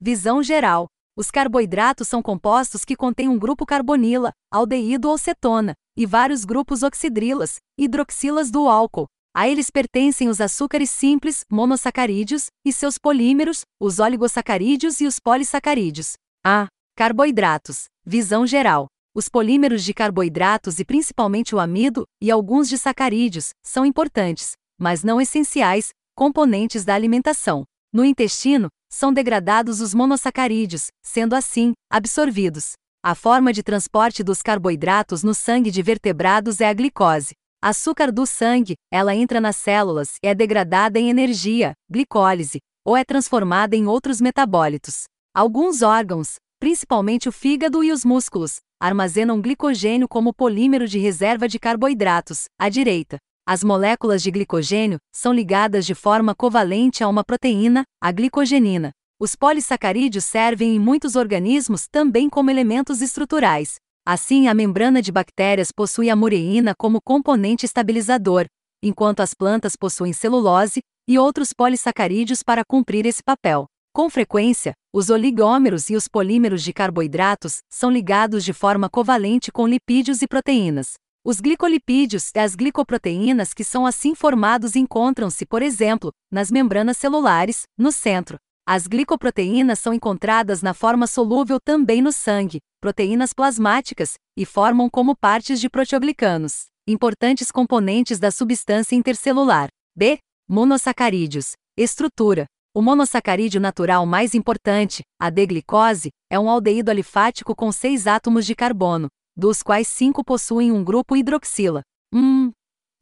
Visão geral. Os carboidratos são compostos que contêm um grupo carbonila, aldeído ou cetona, e vários grupos oxidrilas, hidroxilas do álcool. A eles pertencem os açúcares simples, monossacarídeos, e seus polímeros, os oligosacarídeos e os polissacarídeos. A. Carboidratos. Visão geral. Os polímeros de carboidratos e principalmente o amido e alguns de sacarídeos são importantes, mas não essenciais, componentes da alimentação. No intestino, são degradados os monossacarídeos, sendo assim, absorvidos. A forma de transporte dos carboidratos no sangue de vertebrados é a glicose. Açúcar do sangue, ela entra nas células e é degradada em energia, glicólise, ou é transformada em outros metabólitos. Alguns órgãos, principalmente o fígado e os músculos, armazenam glicogênio como polímero de reserva de carboidratos, à direita. As moléculas de glicogênio são ligadas de forma covalente a uma proteína, a glicogenina. Os polissacarídeos servem em muitos organismos também como elementos estruturais. Assim, a membrana de bactérias possui a mureína como componente estabilizador, enquanto as plantas possuem celulose e outros polissacarídeos para cumprir esse papel. Com frequência, os oligômeros e os polímeros de carboidratos são ligados de forma covalente com lipídios e proteínas. Os glicolipídios e as glicoproteínas que são assim formados encontram-se, por exemplo, nas membranas celulares, no centro. As glicoproteínas são encontradas na forma solúvel também no sangue, proteínas plasmáticas, e formam como partes de proteoglicanos, importantes componentes da substância intercelular. B. Monossacarídeos. Estrutura. O monossacarídeo natural mais importante, a D-glicose, é um aldeído alifático com seis átomos de carbono, dos quais cinco possuem um grupo hidroxila. Hum.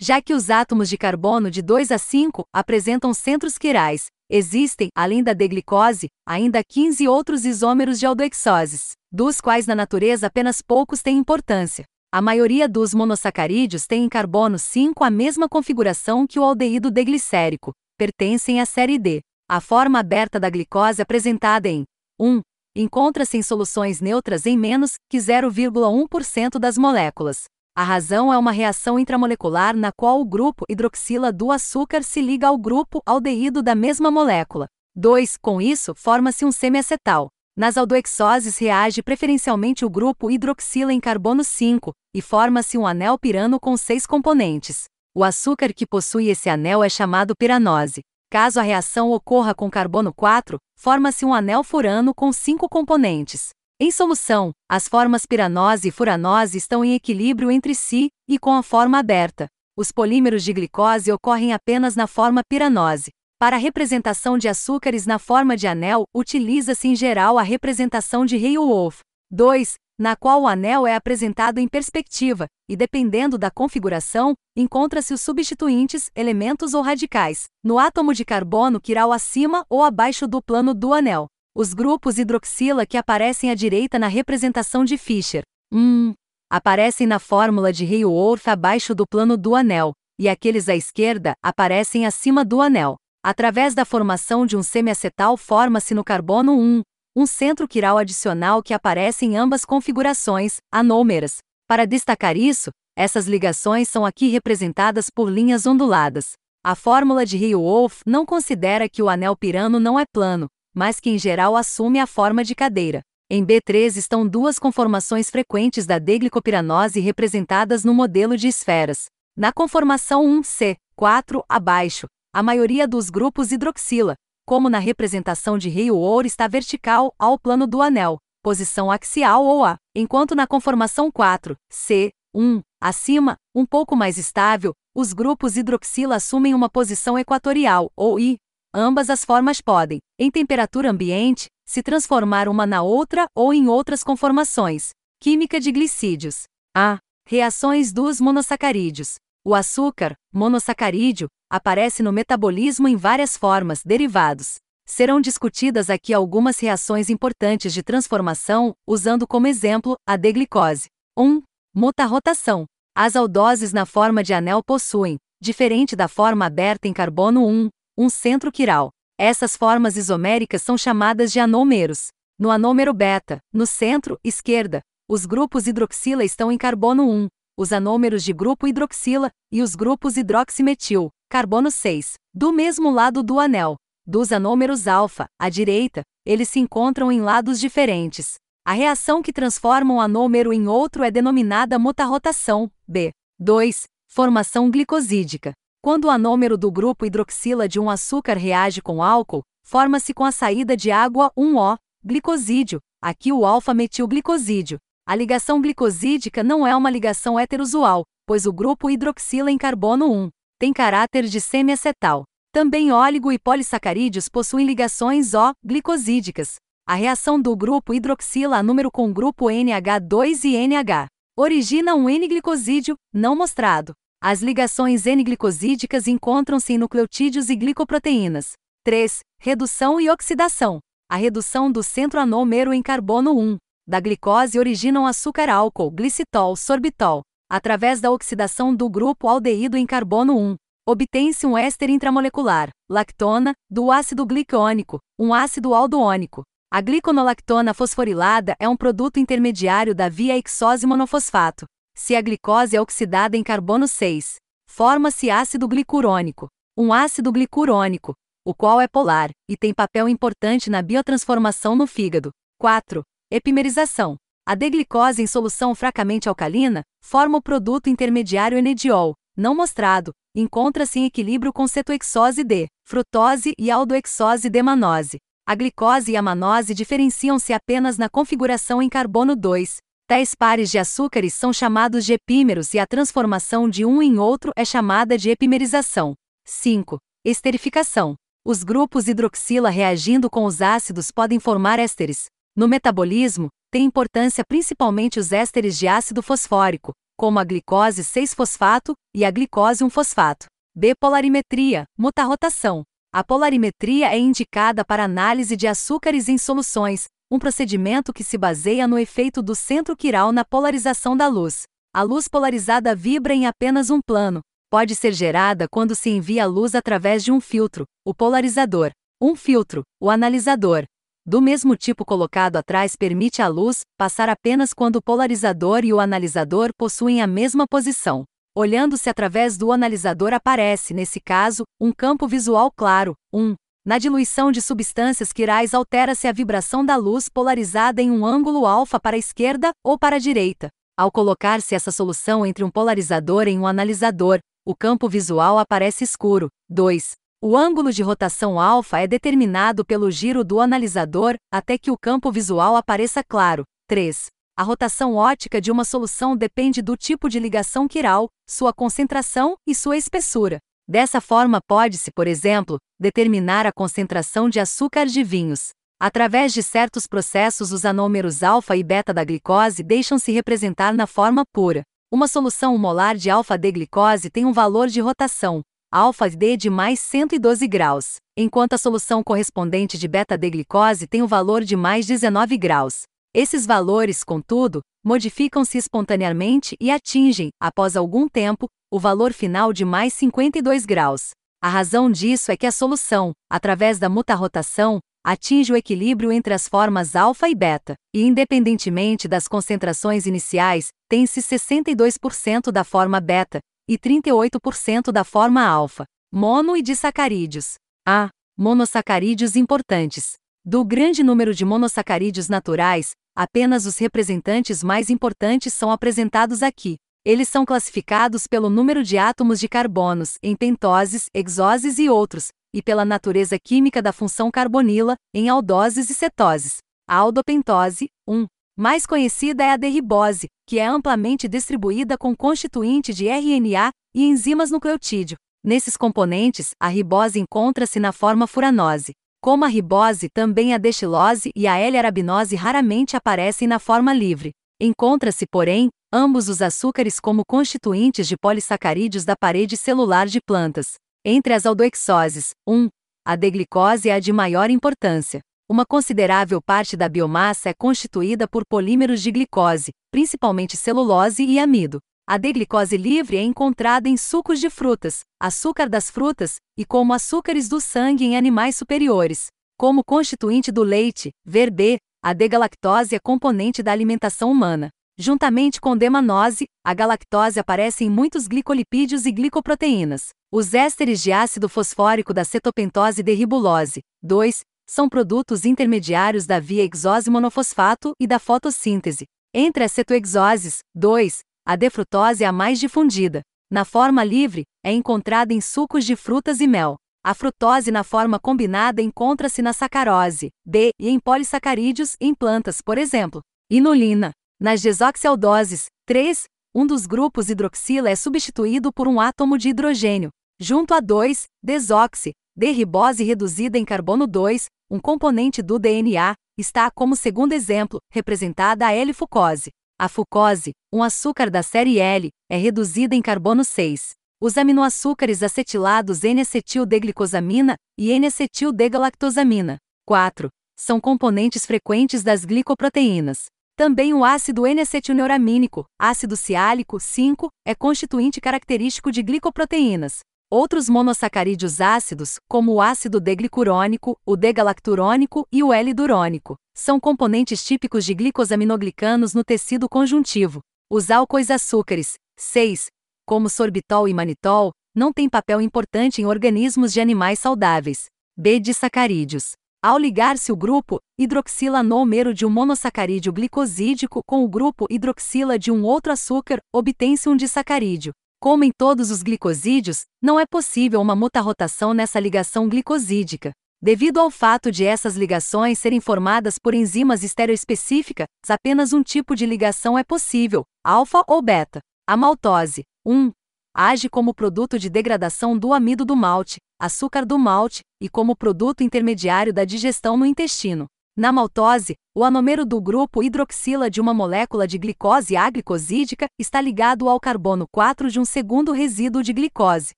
Já que os átomos de carbono de 2 a 5 apresentam centros quirais, existem, além da D-glicose, ainda 15 outros isômeros de aldoexoses, dos quais na natureza apenas poucos têm importância. A maioria dos monossacarídeos tem em carbono 5 a mesma configuração que o aldeído D-glicérico, pertencem à série D. A forma aberta da glicose apresentada em 1 encontra-se em soluções neutras em menos que 0,1% das moléculas. A razão é uma reação intramolecular na qual o grupo hidroxila do açúcar se liga ao grupo aldeído da mesma molécula. 2. Com isso, forma-se um semiacetal. Nas aldoexoses reage preferencialmente o grupo hidroxila em carbono 5 e forma-se um anel pirano com seis componentes. O açúcar que possui esse anel é chamado piranose. Caso a reação ocorra com carbono 4, forma-se um anel furano com cinco componentes. Em solução, as formas piranose e furanose estão em equilíbrio entre si e com a forma aberta. Os polímeros de glicose ocorrem apenas na forma piranose. Para a representação de açúcares na forma de anel, utiliza-se em geral a representação de Rey-Wolf. 2 na qual o anel é apresentado em perspectiva, e dependendo da configuração, encontra-se os substituintes, elementos ou radicais, no átomo de carbono quiral acima ou abaixo do plano do anel. Os grupos hidroxila que aparecem à direita na representação de Fischer. Hum, aparecem na fórmula de Rey-Wolf abaixo do plano do anel, e aqueles à esquerda aparecem acima do anel. Através da formação de um semiacetal forma-se no carbono 1, um centro quiral adicional que aparece em ambas configurações, anômeras. Para destacar isso, essas ligações são aqui representadas por linhas onduladas. A fórmula de Rey-Wolf não considera que o anel pirano não é plano, mas que em geral assume a forma de cadeira. Em B3 estão duas conformações frequentes da deglicopiranose representadas no modelo de esferas. Na conformação 1C, 4 abaixo, a maioria dos grupos hidroxila, como na representação de Rio Ouro está vertical ao plano do anel, posição axial ou A, enquanto na conformação 4, C, 1, acima, um pouco mais estável, os grupos hidroxila assumem uma posição equatorial ou I. Ambas as formas podem, em temperatura ambiente, se transformar uma na outra ou em outras conformações. Química de glicídios. A. Reações dos monossacarídeos. O açúcar, monossacarídeo, aparece no metabolismo em várias formas, derivados. Serão discutidas aqui algumas reações importantes de transformação, usando como exemplo a D-glicose. 1. Mutarrotação. As aldoses na forma de anel possuem, diferente da forma aberta em carbono 1, um centro quiral. Essas formas isoméricas são chamadas de anômeros. No anômero beta, no centro, esquerda, os grupos hidroxila estão em carbono 1, os anômeros de grupo hidroxila e os grupos hidroximetil, carbono 6, do mesmo lado do anel. dos anômeros alfa, à direita, eles se encontram em lados diferentes. A reação que transforma um anômero em outro é denominada mutarrotação, B. 2. Formação glicosídica. Quando o anômero do grupo hidroxila de um açúcar reage com álcool, forma-se com a saída de água 1O, glicosídeo, aqui o alfa-metilglicosídeo. A ligação glicosídica não é uma ligação heterosual, pois o grupo hidroxila em carbono 1. Tem caráter de semiacetal. Também óligo e polissacarídeos possuem ligações O-glicosídicas. A reação do grupo hidroxila a número com o grupo NH2 e NH origina um N-glicosídeo, não mostrado. As ligações N-glicosídicas encontram-se em nucleotídeos e glicoproteínas. 3. Redução e oxidação. A redução do centro anômero em carbono 1 da glicose origina um açúcar álcool, glicitol, sorbitol. Através da oxidação do grupo aldeído em carbono 1, obtém-se um éster intramolecular, lactona, do ácido glicônico, um ácido aldoônico. A gliconolactona fosforilada é um produto intermediário da via ixose monofosfato. Se a glicose é oxidada em carbono 6, forma-se ácido glicurônico, um ácido glicurônico, o qual é polar e tem papel importante na biotransformação no fígado. 4. Epimerização. A deglicose em solução fracamente alcalina forma o produto intermediário enediol, não mostrado, encontra-se em equilíbrio com cetoexose D, frutose e aldoexose D manose. A glicose e a manose diferenciam-se apenas na configuração em carbono 2, Tais pares de açúcares são chamados de epímeros e a transformação de um em outro é chamada de epimerização. 5. Esterificação. Os grupos hidroxila reagindo com os ácidos podem formar ésteres. No metabolismo, tem importância principalmente os ésteres de ácido fosfórico, como a glicose 6-fosfato e a glicose 1-fosfato. B. Polarimetria, mutarrotação. A polarimetria é indicada para análise de açúcares em soluções, um procedimento que se baseia no efeito do centro quiral na polarização da luz. A luz polarizada vibra em apenas um plano. Pode ser gerada quando se envia a luz através de um filtro, o polarizador. Um filtro, o analisador. Do mesmo tipo colocado atrás permite à luz passar apenas quando o polarizador e o analisador possuem a mesma posição. Olhando-se através do analisador aparece, nesse caso, um campo visual claro, um na diluição de substâncias quirais altera-se a vibração da luz polarizada em um ângulo alfa para a esquerda ou para a direita. Ao colocar-se essa solução entre um polarizador e um analisador, o campo visual aparece escuro. 2. O ângulo de rotação alfa é determinado pelo giro do analisador até que o campo visual apareça claro. 3. A rotação ótica de uma solução depende do tipo de ligação quiral, sua concentração e sua espessura. Dessa forma, pode-se, por exemplo, determinar a concentração de açúcar de vinhos. Através de certos processos, os anômeros alfa e beta da glicose deixam-se representar na forma pura. Uma solução molar de alfa-D-glicose tem um valor de rotação, alfa-D de mais 112 graus, enquanto a solução correspondente de beta-D-glicose tem o um valor de mais 19 graus. Esses valores, contudo, modificam-se espontaneamente e atingem, após algum tempo, o valor final de mais 52 graus. A razão disso é que a solução, através da mutarrotação, atinge o equilíbrio entre as formas alfa e beta, e independentemente das concentrações iniciais, tem-se 62% da forma beta e 38% da forma alfa. Mono e disacarídeos. A. Monossacarídeos importantes. Do grande número de monossacarídeos naturais, apenas os representantes mais importantes são apresentados aqui. Eles são classificados pelo número de átomos de carbonos, em pentoses, exoses e outros, e pela natureza química da função carbonila, em aldoses e cetoses. A aldopentose, 1. Mais conhecida é a derribose, que é amplamente distribuída com constituinte de RNA e enzimas nucleotídeo. Nesses componentes, a ribose encontra-se na forma furanose. Como a ribose, também a destilose e a L-arabinose raramente aparecem na forma livre. Encontra-se, porém, ambos os açúcares como constituintes de polissacarídeos da parede celular de plantas. Entre as aldoexoses, 1. A deglicose é a de maior importância. Uma considerável parte da biomassa é constituída por polímeros de glicose, principalmente celulose e amido. A deglicose livre é encontrada em sucos de frutas, açúcar das frutas e como açúcares do sangue em animais superiores. Como constituinte do leite, ver B, a D-galactose é componente da alimentação humana. Juntamente com D-manose, a galactose aparece em muitos glicolipídios e glicoproteínas. Os ésteres de ácido fosfórico da cetopentose derribulose, 2, são produtos intermediários da via exose monofosfato e da fotossíntese. Entre as cetoexoses, 2, a defrutose é a mais difundida. Na forma livre, é encontrada em sucos de frutas e mel. A frutose na forma combinada encontra-se na sacarose, B, e em polissacarídeos em plantas, por exemplo. Inulina. Nas desoxialdoses, 3, um dos grupos hidroxila é substituído por um átomo de hidrogênio. Junto a 2, desoxi, D-ribose reduzida em carbono 2, um componente do DNA, está como segundo exemplo, representada a L-fucose. A fucose, um açúcar da série L, é reduzida em carbono 6. Os aminoáçúcares acetilados N-acetil-D-glicosamina e N-acetil-D-galactosamina, 4, são componentes frequentes das glicoproteínas. Também o ácido N-acetilneuramínico, ácido ciálico, 5, é constituinte característico de glicoproteínas. Outros monossacarídeos ácidos, como o ácido D-glicurônico, o D-galacturônico e o L-durônico, são componentes típicos de glicosaminoglicanos no tecido conjuntivo. Os álcoois açúcares, 6, como sorbitol e manitol, não têm papel importante em organismos de animais saudáveis. B. Disacarídeos. Ao ligar-se o grupo hidroxila noomero de um monossacarídeo glicosídico com o grupo hidroxila de um outro açúcar, obtém-se um disacarídeo. Como em todos os glicosídeos, não é possível uma mutarrotação nessa ligação glicosídica. Devido ao fato de essas ligações serem formadas por enzimas estereoespecíficas, apenas um tipo de ligação é possível, alfa ou beta. A maltose, 1. Age como produto de degradação do amido do malte, açúcar do malte, e como produto intermediário da digestão no intestino. Na maltose, o anômero do grupo hidroxila de uma molécula de glicose aglicosídica está ligado ao carbono 4 de um segundo resíduo de glicose.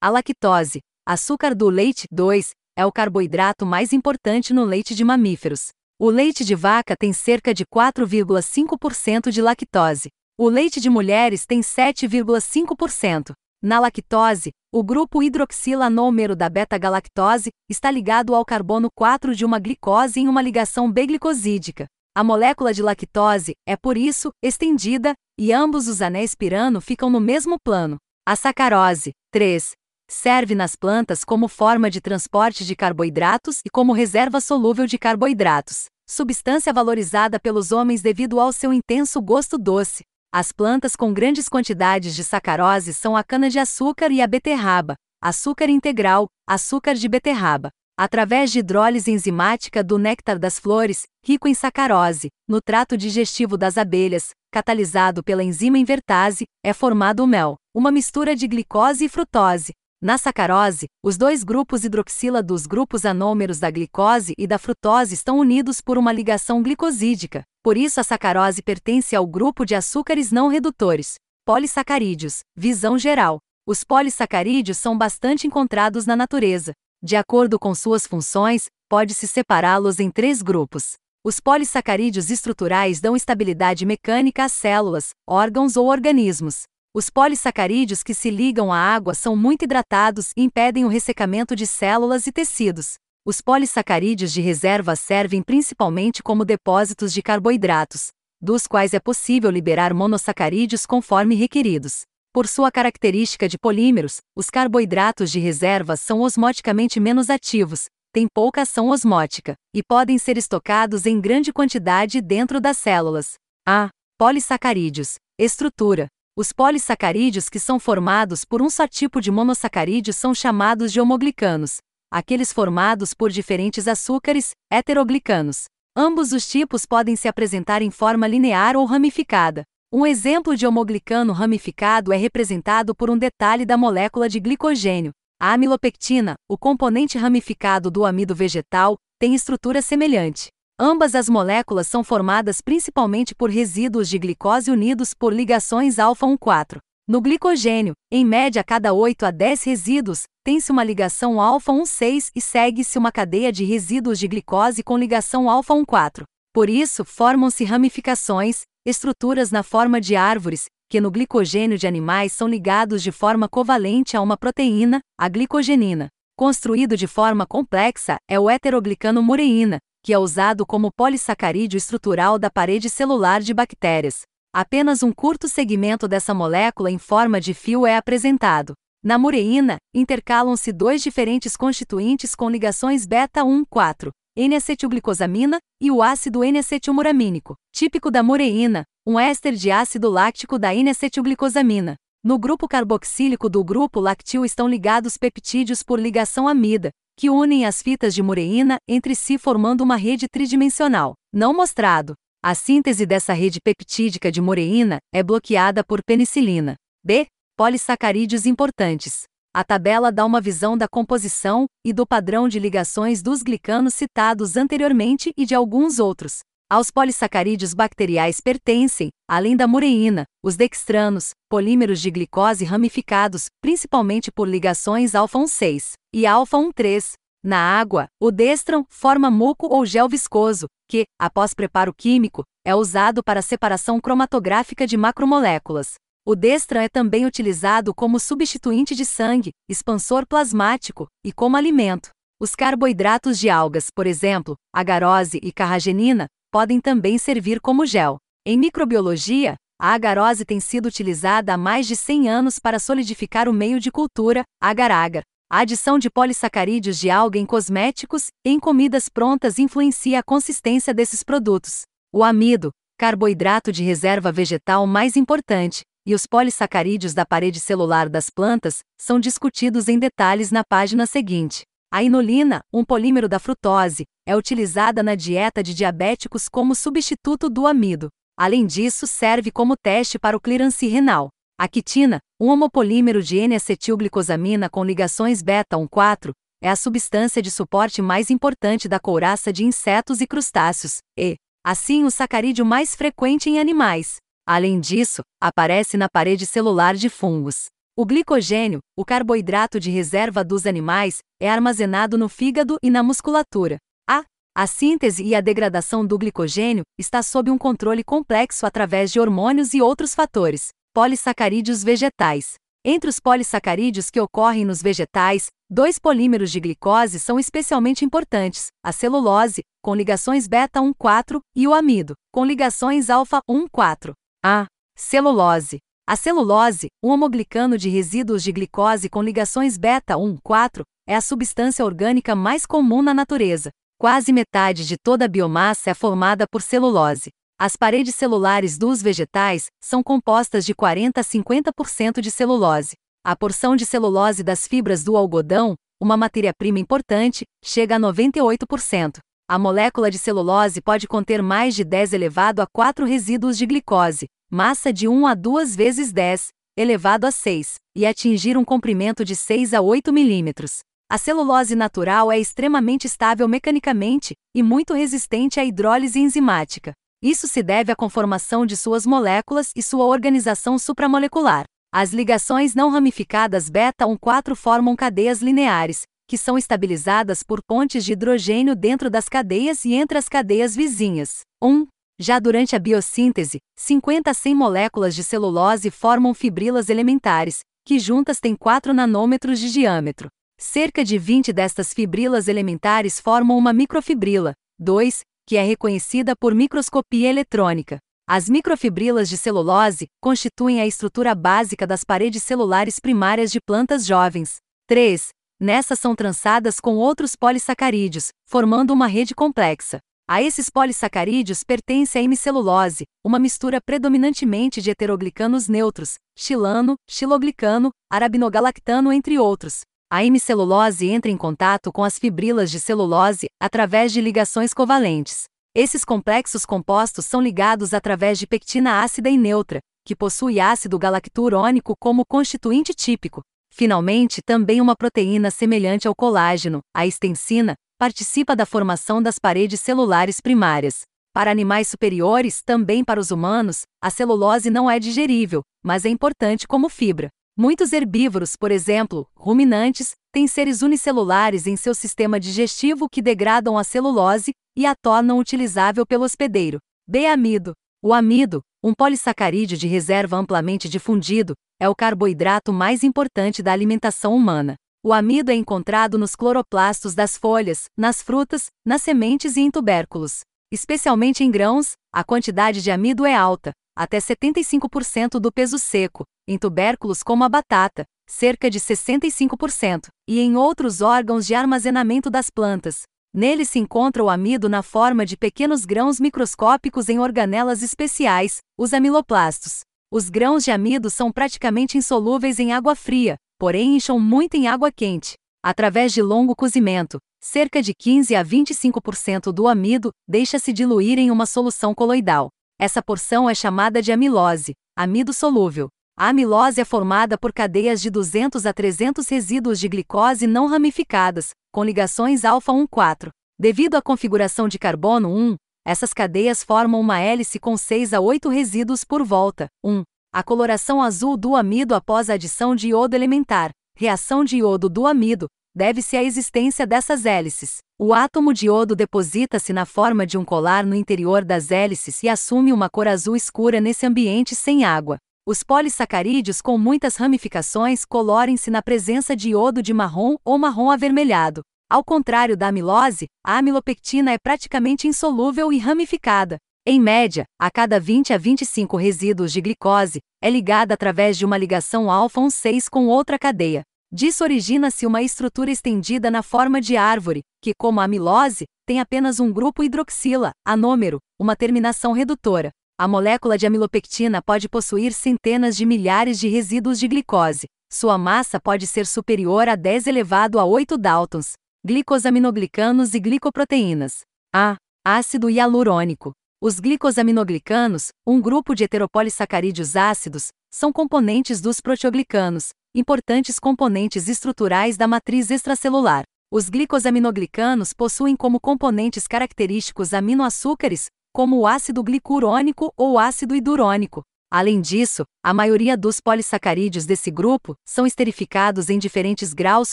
A lactose, açúcar do leite 2, é o carboidrato mais importante no leite de mamíferos. O leite de vaca tem cerca de 4,5% de lactose. O leite de mulheres tem 7,5%. Na lactose, o grupo hidroxilanômero da beta-galactose está ligado ao carbono 4 de uma glicose em uma ligação B-glicosídica. A molécula de lactose é, por isso, estendida, e ambos os anéis pirano ficam no mesmo plano. A sacarose, 3, serve nas plantas como forma de transporte de carboidratos e como reserva solúvel de carboidratos, substância valorizada pelos homens devido ao seu intenso gosto doce. As plantas com grandes quantidades de sacarose são a cana-de-açúcar e a beterraba, açúcar integral, açúcar de beterraba. Através de hidrólise enzimática do néctar das flores, rico em sacarose, no trato digestivo das abelhas, catalisado pela enzima invertase, é formado o mel, uma mistura de glicose e frutose, na sacarose, os dois grupos hidroxila dos grupos anômeros da glicose e da frutose estão unidos por uma ligação glicosídica. Por isso a sacarose pertence ao grupo de açúcares não redutores, polissacarídeos. Visão geral. Os polissacarídeos são bastante encontrados na natureza. De acordo com suas funções, pode-se separá-los em três grupos. Os polissacarídeos estruturais dão estabilidade mecânica às células, órgãos ou organismos. Os polissacarídeos que se ligam à água são muito hidratados e impedem o ressecamento de células e tecidos. Os polissacarídeos de reserva servem principalmente como depósitos de carboidratos, dos quais é possível liberar monossacarídeos conforme requeridos. Por sua característica de polímeros, os carboidratos de reserva são osmoticamente menos ativos, têm pouca ação osmótica, e podem ser estocados em grande quantidade dentro das células. A. Polissacarídeos. Estrutura. Os polissacarídeos que são formados por um só tipo de monossacarídeo são chamados de homoglicanos, aqueles formados por diferentes açúcares, heteroglicanos. Ambos os tipos podem se apresentar em forma linear ou ramificada. Um exemplo de homoglicano ramificado é representado por um detalhe da molécula de glicogênio. A amilopectina, o componente ramificado do amido vegetal, tem estrutura semelhante. Ambas as moléculas são formadas principalmente por resíduos de glicose unidos por ligações alfa-1,4. No glicogênio, em média cada 8 a 10 resíduos, tem-se uma ligação alfa-1,6 e segue-se uma cadeia de resíduos de glicose com ligação alfa-1,4. Por isso, formam-se ramificações, estruturas na forma de árvores, que no glicogênio de animais são ligados de forma covalente a uma proteína, a glicogenina. Construído de forma complexa é o heteroglicano mureína, que é usado como polissacarídeo estrutural da parede celular de bactérias. Apenas um curto segmento dessa molécula em forma de fio é apresentado. Na mureína, intercalam-se dois diferentes constituintes com ligações beta-1,4, N-acetilglicosamina, e o ácido N-acetilmuramínico, típico da mureína, um éster de ácido láctico da N-acetilglicosamina. No grupo carboxílico do grupo láctil estão ligados peptídeos por ligação amida, que unem as fitas de mureína entre si formando uma rede tridimensional, não mostrado. A síntese dessa rede peptídica de mureína é bloqueada por penicilina. B. Polissacarídeos importantes. A tabela dá uma visão da composição e do padrão de ligações dos glicanos citados anteriormente e de alguns outros. Aos polissacarídeos bacteriais pertencem, além da mureína, os dextranos, polímeros de glicose ramificados, principalmente por ligações alfa-1,6 e alfa-1,3. Na água, o destran forma muco ou gel viscoso, que, após preparo químico, é usado para separação cromatográfica de macromoléculas. O destran é também utilizado como substituinte de sangue, expansor plasmático e como alimento. Os carboidratos de algas, por exemplo, agarose e carragenina, podem também servir como gel. Em microbiologia, a agarose tem sido utilizada há mais de 100 anos para solidificar o meio de cultura, agar-agar. A adição de polissacarídeos de alga em cosméticos e em comidas prontas influencia a consistência desses produtos. O amido, carboidrato de reserva vegetal mais importante, e os polissacarídeos da parede celular das plantas são discutidos em detalhes na página seguinte. A inulina, um polímero da frutose, é utilizada na dieta de diabéticos como substituto do amido. Além disso, serve como teste para o clearance renal. A quitina, um homopolímero de N-acetilglicosamina com ligações beta-1,4, é a substância de suporte mais importante da couraça de insetos e crustáceos, e, assim, o sacarídeo mais frequente em animais. Além disso, aparece na parede celular de fungos. O glicogênio, o carboidrato de reserva dos animais, é armazenado no fígado e na musculatura. A. A síntese e a degradação do glicogênio está sob um controle complexo através de hormônios e outros fatores. Polissacarídeos vegetais. Entre os polissacarídeos que ocorrem nos vegetais, dois polímeros de glicose são especialmente importantes: a celulose, com ligações beta-1,4, e o amido, com ligações alfa-1,4. A. Celulose. A celulose, um homoglicano de resíduos de glicose com ligações beta-1,4, é a substância orgânica mais comum na natureza. Quase metade de toda a biomassa é formada por celulose. As paredes celulares dos vegetais são compostas de 40 a 50% de celulose. A porção de celulose das fibras do algodão, uma matéria-prima importante, chega a 98%. A molécula de celulose pode conter mais de 10 elevado a 4 resíduos de glicose, massa de 1 a 2 vezes 10, elevado a 6, e atingir um comprimento de 6 a 8 milímetros. A celulose natural é extremamente estável mecanicamente e muito resistente à hidrólise enzimática. Isso se deve à conformação de suas moléculas e sua organização supramolecular. As ligações não ramificadas beta-1,4 formam cadeias lineares, que são estabilizadas por pontes de hidrogênio dentro das cadeias e entre as cadeias vizinhas. 1. Já durante a biossíntese, 50 a 100 moléculas de celulose formam fibrilas elementares, que juntas têm 4 nanômetros de diâmetro. Cerca de 20 destas fibrilas elementares formam uma microfibrila, 2, que é reconhecida por microscopia eletrônica. As microfibrilas de celulose constituem a estrutura básica das paredes celulares primárias de plantas jovens. 3. Nessas são trançadas com outros polissacarídeos, formando uma rede complexa. A esses polissacarídeos pertence a hemicelulose, uma mistura predominantemente de heteroglicanos neutros, xilano, xiloglicano, arabinogalactano entre outros. A hemicelulose entra em contato com as fibrilas de celulose através de ligações covalentes. Esses complexos compostos são ligados através de pectina ácida e neutra, que possui ácido galacturônico como constituinte típico. Finalmente, também uma proteína semelhante ao colágeno, a estensina, participa da formação das paredes celulares primárias. Para animais superiores, também para os humanos, a celulose não é digerível, mas é importante como fibra. Muitos herbívoros, por exemplo, ruminantes, têm seres unicelulares em seu sistema digestivo que degradam a celulose e a tornam utilizável pelo hospedeiro. B-amido. O amido, um polissacarídeo de reserva amplamente difundido, é o carboidrato mais importante da alimentação humana. O amido é encontrado nos cloroplastos das folhas, nas frutas, nas sementes e em tubérculos. Especialmente em grãos, a quantidade de amido é alta, até 75% do peso seco, em tubérculos como a batata, cerca de 65%, e em outros órgãos de armazenamento das plantas. Nele se encontra o amido na forma de pequenos grãos microscópicos em organelas especiais, os amiloplastos. Os grãos de amido são praticamente insolúveis em água fria, porém incham muito em água quente. Através de longo cozimento, cerca de 15 a 25% do amido deixa-se diluir em uma solução coloidal. Essa porção é chamada de amilose, amido solúvel. A amilose é formada por cadeias de 200 a 300 resíduos de glicose não ramificadas, com ligações alfa-1,4. Devido à configuração de carbono 1, essas cadeias formam uma hélice com 6 a 8 resíduos por volta. 1. A coloração azul do amido após a adição de iodo elementar, reação de iodo do amido, deve-se à existência dessas hélices. O átomo de iodo deposita-se na forma de um colar no interior das hélices e assume uma cor azul escura nesse ambiente sem água. Os polissacarídeos com muitas ramificações colorem-se na presença de iodo de marrom ou marrom avermelhado. Ao contrário da amilose, a amilopectina é praticamente insolúvel e ramificada. Em média, a cada 20 a 25 resíduos de glicose, é ligada através de uma ligação alfa-1,6 com outra cadeia. Disso origina-se uma estrutura estendida na forma de árvore, que, como a amilose, tem apenas um grupo hidroxila, anômero, uma terminação redutora. A molécula de amilopectina pode possuir centenas de milhares de resíduos de glicose. Sua massa pode ser superior a 10 elevado a 8 daltons. Glicosaminoglicanos e glicoproteínas. A. Ácido hialurônico. Os glicosaminoglicanos, um grupo de heteropolissacarídeos ácidos, são componentes dos proteoglicanos, importantes componentes estruturais da matriz extracelular. Os glicosaminoglicanos possuem como componentes característicos aminoaçúcares, como o ácido glicurônico ou ácido hidurônico. Além disso, a maioria dos polissacarídeos desse grupo são esterificados em diferentes graus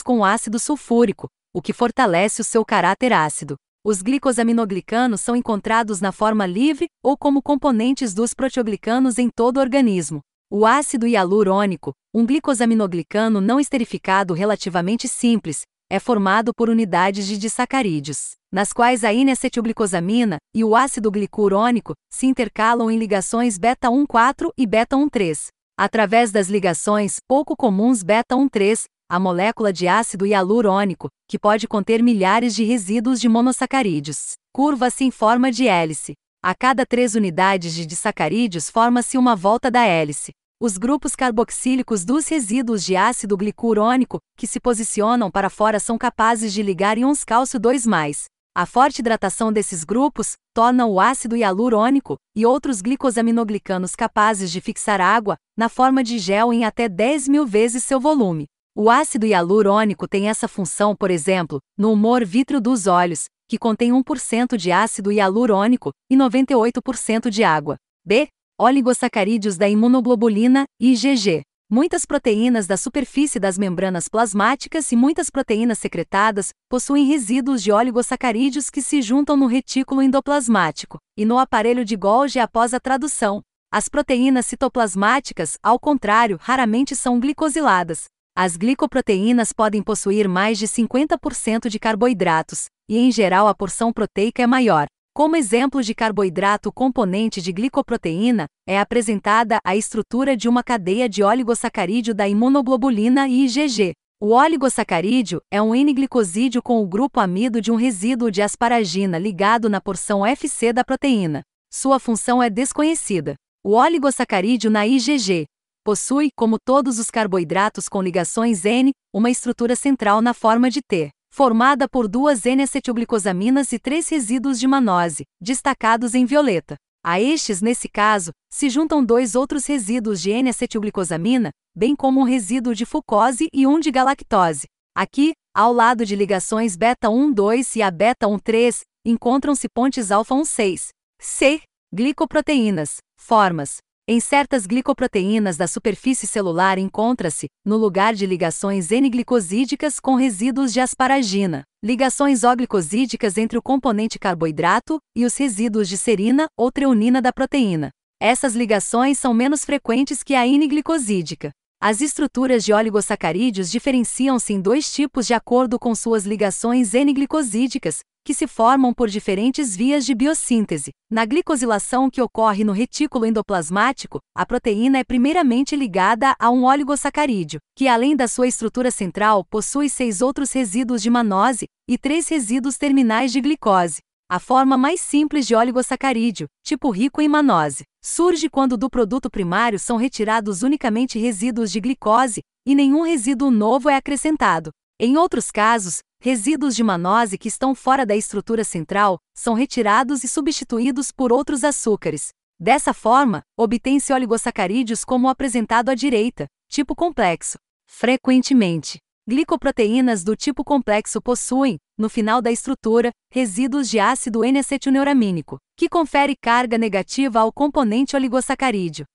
com ácido sulfúrico, o que fortalece o seu caráter ácido. Os glicosaminoglicanos são encontrados na forma livre ou como componentes dos proteoglicanos em todo o organismo. O ácido hialurônico, um glicosaminoglicano não esterificado relativamente simples, é formado por unidades de disacarídeos, nas quais a N-acetilglicosamina e o ácido glicurônico se intercalam em ligações beta-1,4 e beta-1,3. Através das ligações pouco comuns beta-1,3, a molécula de ácido hialurônico, que pode conter milhares de resíduos de monossacarídeos, curva-se em forma de hélice. A cada três unidades de disacarídeos forma-se uma volta da hélice os grupos carboxílicos dos resíduos de ácido glicurônico, que se posicionam para fora, são capazes de ligar íons cálcio 2+. A forte hidratação desses grupos torna o ácido hialurônico e outros glicosaminoglicanos capazes de fixar água, na forma de gel em até 10 mil vezes seu volume. O ácido hialurônico tem essa função, por exemplo, no humor vítreo dos olhos, que contém 1% de ácido hialurônico e 98% de água. B oligosacarídeos da imunoglobulina, IgG. Muitas proteínas da superfície das membranas plasmáticas e muitas proteínas secretadas possuem resíduos de oligosacarídeos que se juntam no retículo endoplasmático e no aparelho de Golgi após a tradução. As proteínas citoplasmáticas, ao contrário, raramente são glicosiladas. As glicoproteínas podem possuir mais de 50% de carboidratos, e em geral a porção proteica é maior. Como exemplo de carboidrato componente de glicoproteína, é apresentada a estrutura de uma cadeia de oligosacarídeo da imunoglobulina IgG. O oligosacarídeo é um N-glicosídeo com o grupo amido de um resíduo de asparagina ligado na porção FC da proteína. Sua função é desconhecida. O oligosacarídeo na IgG possui, como todos os carboidratos com ligações N, uma estrutura central na forma de T formada por duas N-acetilglicosaminas e três resíduos de manose, destacados em violeta. A estes, nesse caso, se juntam dois outros resíduos de N-acetilglicosamina, bem como um resíduo de fucose e um de galactose. Aqui, ao lado de ligações beta-1,2 e a beta-1,3, encontram-se pontes alfa-1,6. C. Glicoproteínas. Formas. Em certas glicoproteínas da superfície celular encontra-se, no lugar de ligações N-glicosídicas com resíduos de asparagina, ligações O-glicosídicas entre o componente carboidrato e os resíduos de serina ou treonina da proteína. Essas ligações são menos frequentes que a N-glicosídica. As estruturas de oligosacarídeos diferenciam-se em dois tipos de acordo com suas ligações N-glicosídicas, que se formam por diferentes vias de biossíntese. Na glicosilação que ocorre no retículo endoplasmático, a proteína é primeiramente ligada a um oligosacarídeo, que além da sua estrutura central possui seis outros resíduos de manose e três resíduos terminais de glicose. A forma mais simples de oligosacarídeo, tipo rico em manose, surge quando do produto primário são retirados unicamente resíduos de glicose e nenhum resíduo novo é acrescentado. Em outros casos, resíduos de manose que estão fora da estrutura central são retirados e substituídos por outros açúcares. Dessa forma, obtém-se oligosacarídeos como o apresentado à direita, tipo complexo. Frequentemente, glicoproteínas do tipo complexo possuem, no final da estrutura, resíduos de ácido N-acetilneuramínico, que confere carga negativa ao componente oligosacarídeo.